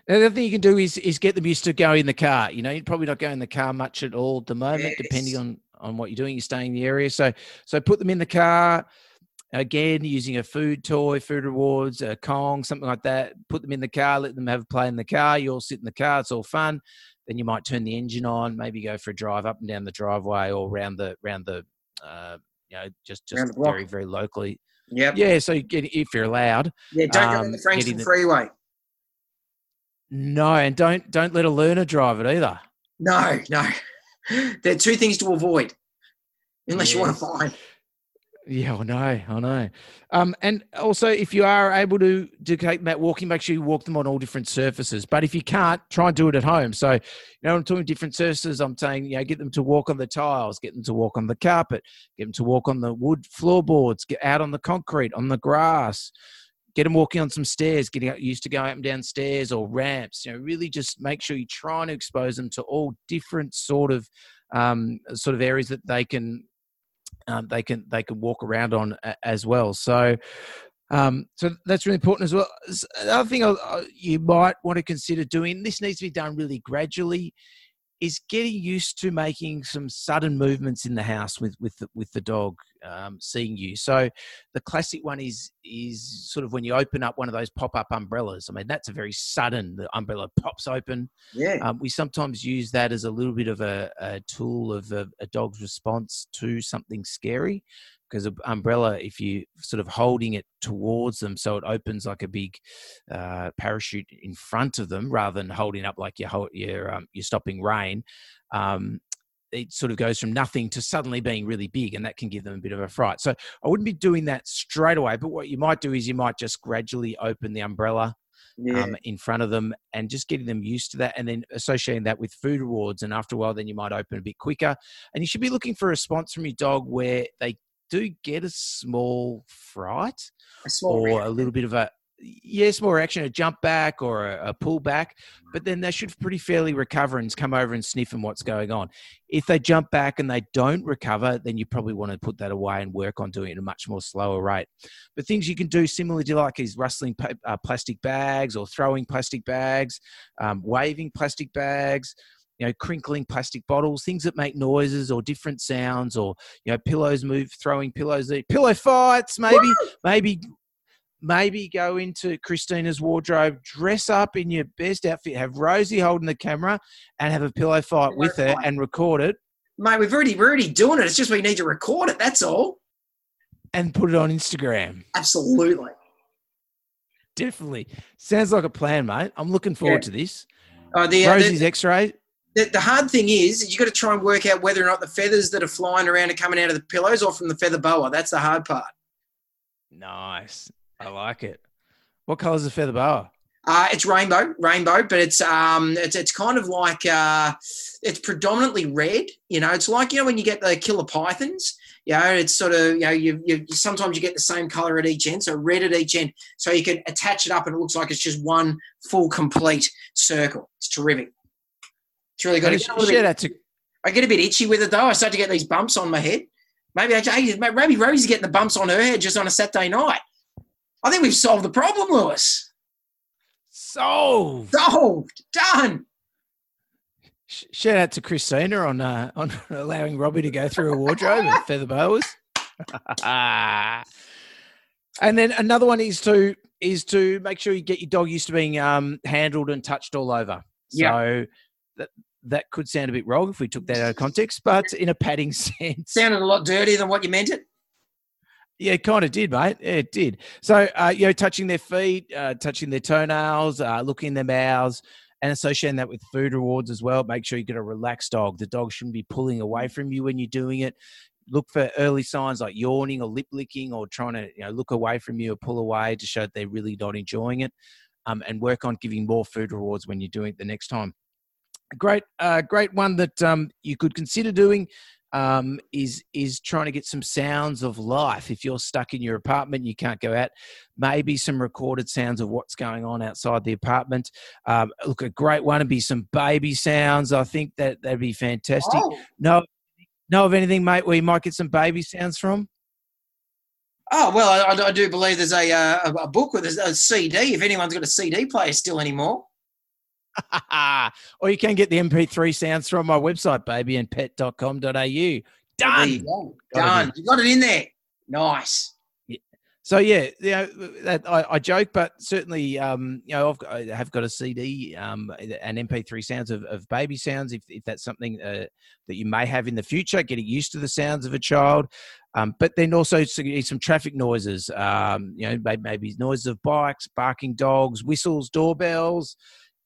S3: And the other thing you can do is is get them used to go in the car. You know, you're probably not going in the car much at all at the moment, depending on on what you're doing. You're staying in the area, so so put them in the car. Again, using a food toy, food rewards, a Kong, something like that. Put them in the car, let them have a play in the car. You all sit in the car, it's all fun. Then you might turn the engine on, maybe go for a drive up and down the driveway or around the around the uh, you know just just very very locally.
S2: Yeah,
S3: Yeah, so you get if you're allowed.
S2: Yeah, don't go on
S3: Um,
S2: the Frankston
S3: the-
S2: Freeway.
S3: No, and don't don't let a learner drive it either.
S2: No, no. There are two things to avoid, unless you want to find.
S3: Yeah, I know, I know. Um, and also, if you are able to take that walking, make sure you walk them on all different surfaces. But if you can't, try and do it at home. So, you know, I'm talking different surfaces. I'm saying, you know, get them to walk on the tiles, get them to walk on the carpet, get them to walk on the wood floorboards, get out on the concrete, on the grass, get them walking on some stairs, getting used to going up and down stairs or ramps. You know, really just make sure you're trying to expose them to all different sort of um, sort of areas that they can um, they can they can walk around on as well. So. Um, so that's really important as well. Another thing you might want to consider doing, this needs to be done really gradually, is getting used to making some sudden movements in the house with with the, with the dog um, seeing you. So the classic one is is sort of when you open up one of those pop up umbrellas. I mean that's a very sudden. The umbrella pops open.
S2: Yeah.
S3: Um, we sometimes use that as a little bit of a, a tool of a, a dog's response to something scary. Because an umbrella, if you sort of holding it towards them, so it opens like a big uh, parachute in front of them, rather than holding up like you're you're um, you're stopping rain. Um, it sort of goes from nothing to suddenly being really big, and that can give them a bit of a fright. So I wouldn't be doing that straight away. But what you might do is you might just gradually open the umbrella
S2: Yeah.
S3: um, in front of them and just getting them used to that and then associating that with food rewards. And after a while, then you might open a bit quicker. And you should be looking for a response from your dog where they do get a small fright
S2: a small
S3: or
S2: reaction.
S3: a little bit of a yeah, small reaction, a jump back or a, a pull back, but then they should pretty fairly recover and come over and sniff and what's going on. If they jump back and they don't recover, then you probably want to put that away and work on doing it at a much more slower rate. But things you can do similarly to like is rustling pa- uh, plastic bags or throwing plastic bags, um, waving plastic bags. You know, crinkling plastic bottles, things that make noises or different sounds, or you know, pillows move, throwing pillows, pillow fights, maybe, maybe maybe go into Christina's wardrobe, dress up in your best outfit, have Rosie holding the camera, and have a pillow fight
S2: Pillow
S3: with her
S2: fight.
S3: and record it
S2: Mate, we've already we're already doing it. It's just we need to record it. That's all.
S3: and put it on Instagram.
S2: Absolutely.
S3: Definitely. Sounds like a plan, mate. I'm looking forward to this.
S2: Uh, the, uh,
S3: Rosie's
S2: the,
S3: x ray.
S2: The, the hard thing is you've got to try and work out whether or not the feathers that are flying around are coming out of the pillows or from the feather boa. That's the hard part.
S3: Nice. I like it. What colour is the feather boa?
S2: Uh, it's rainbow, rainbow, but it's um, it's it's kind of like uh, it's predominantly red. You know, it's like you know when you get the killer pythons. You know, it's sort of you know you, you sometimes you get the same color at each end, so red at each end, so you can attach it up and it looks like it's just one full complete circle. It's terrific. It's really good. I get, a little
S3: Share
S2: bit,
S3: to
S2: I get a bit itchy with it though. I start to get these bumps on my head. Maybe I, maybe Rosie's getting the bumps on her head just on a Saturday night. I think we've solved the problem, Lewis.
S3: solved.
S2: Solved. Done.
S3: Sh- Shout out to Christina on uh, on allowing Robbie to go through a wardrobe of feather boas. and then another one is to is to make sure you get your dog used to being um, handled and touched all over.
S2: Yeah.
S3: So that that could sound a bit wrong if we took that out of context, but in a padding sense,
S2: Sounded a lot dirtier than what you meant it.
S3: yeah, it kind of did, mate. It did. So, uh, you know, touching their feet, uh, touching their toenails, uh, looking in their mouths, and associating that with food rewards as well. Make sure you get a relaxed dog. The dog shouldn't be pulling away from you when you're doing it. Look for early signs like yawning or lip licking or trying to, you know, look away from you or pull away to show that they're really not enjoying it. Um, and work on giving more food rewards when you're doing it the next time. A great, uh, great one that um, you could consider doing um, is is trying to get some sounds of life. If you're stuck in your apartment, you can't go out. Maybe some recorded sounds of what's going on outside the apartment. Um, look, a great one would be some baby sounds. I think that that'd be fantastic.
S2: Oh,
S3: No, know of anything, mate, where you might get some baby sounds from?
S2: oh well, I, I do believe there's a, uh, a, a book with a, a CD. If anyone's got a CD player still anymore.
S3: or you can get the MP3 sounds from my website, babyandpet.com.au. Done. Gotta
S2: Done. You got it in there. Nice. Yeah.
S3: So yeah, you know, that I, I joke, but certainly, um, you know, I've got, I have got a CD, um, and MP3 sounds of, of baby sounds. If, if that's something uh, that you may have in the future, getting used to the sounds of a child, um, but then also some, some traffic noises. Um, you know, maybe, maybe noises of bikes, barking dogs, whistles, doorbells,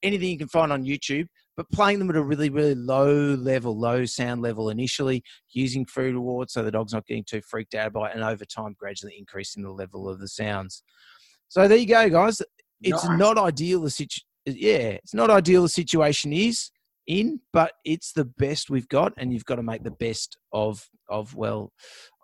S3: anything you can find on YouTube. But playing them at a really, really low level, low sound level initially, using food rewards so the dog's not getting too freaked out by it, and over time gradually increasing the level of the sounds. So there you go, guys. It's
S2: Nice.
S3: not ideal the situ- yeah, it's not ideal the situation is in, but it's the best we've got, and you've got to make the best of of well,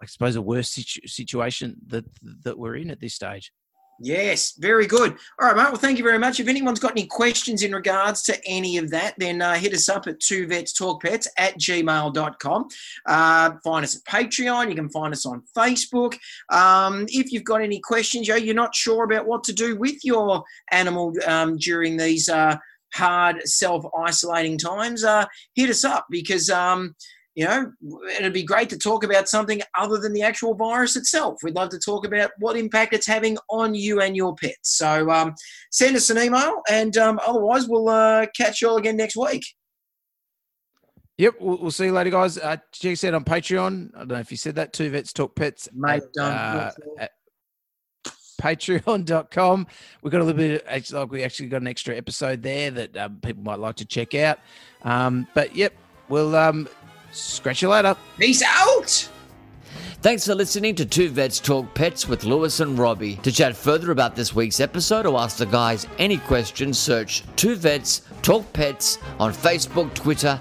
S3: I suppose a worse situ- situation that that we're in at this stage.
S2: Yes, very good. All right, mate. Well, thank you very much. If anyone's got any questions in regards to any of that, then uh, hit us up at two vets talk pets at gmail.com. Uh, find us at Patreon. You can find us on Facebook. Um, if you've got any questions, yo, you're not sure about what to do with your animal um, during these uh, hard self isolating times, uh, hit us up because. Um, you know, it'd be great to talk about something other than the actual virus itself. We'd love to talk about what impact it's having on you and your pets. So um, send us an email, and um, otherwise, we'll uh, catch you all again next week.
S3: Yep, we'll, we'll see you later, guys. Uh, check us out on Patreon. I don't know if you said that. Two vets talk pets.
S2: Mate,
S3: at, uh, at patreon.com. We've got a little bit, actually, like we actually got an extra episode there that um, people might like to check out. Um, but yep, we'll um, scratch you later.
S2: Peace out.
S1: Thanks for listening to Two Vets Talk Pets with Lewis and Robbie. To chat further about this week's episode or ask the guys any questions, search Two Vets Talk Pets on Facebook, Twitter,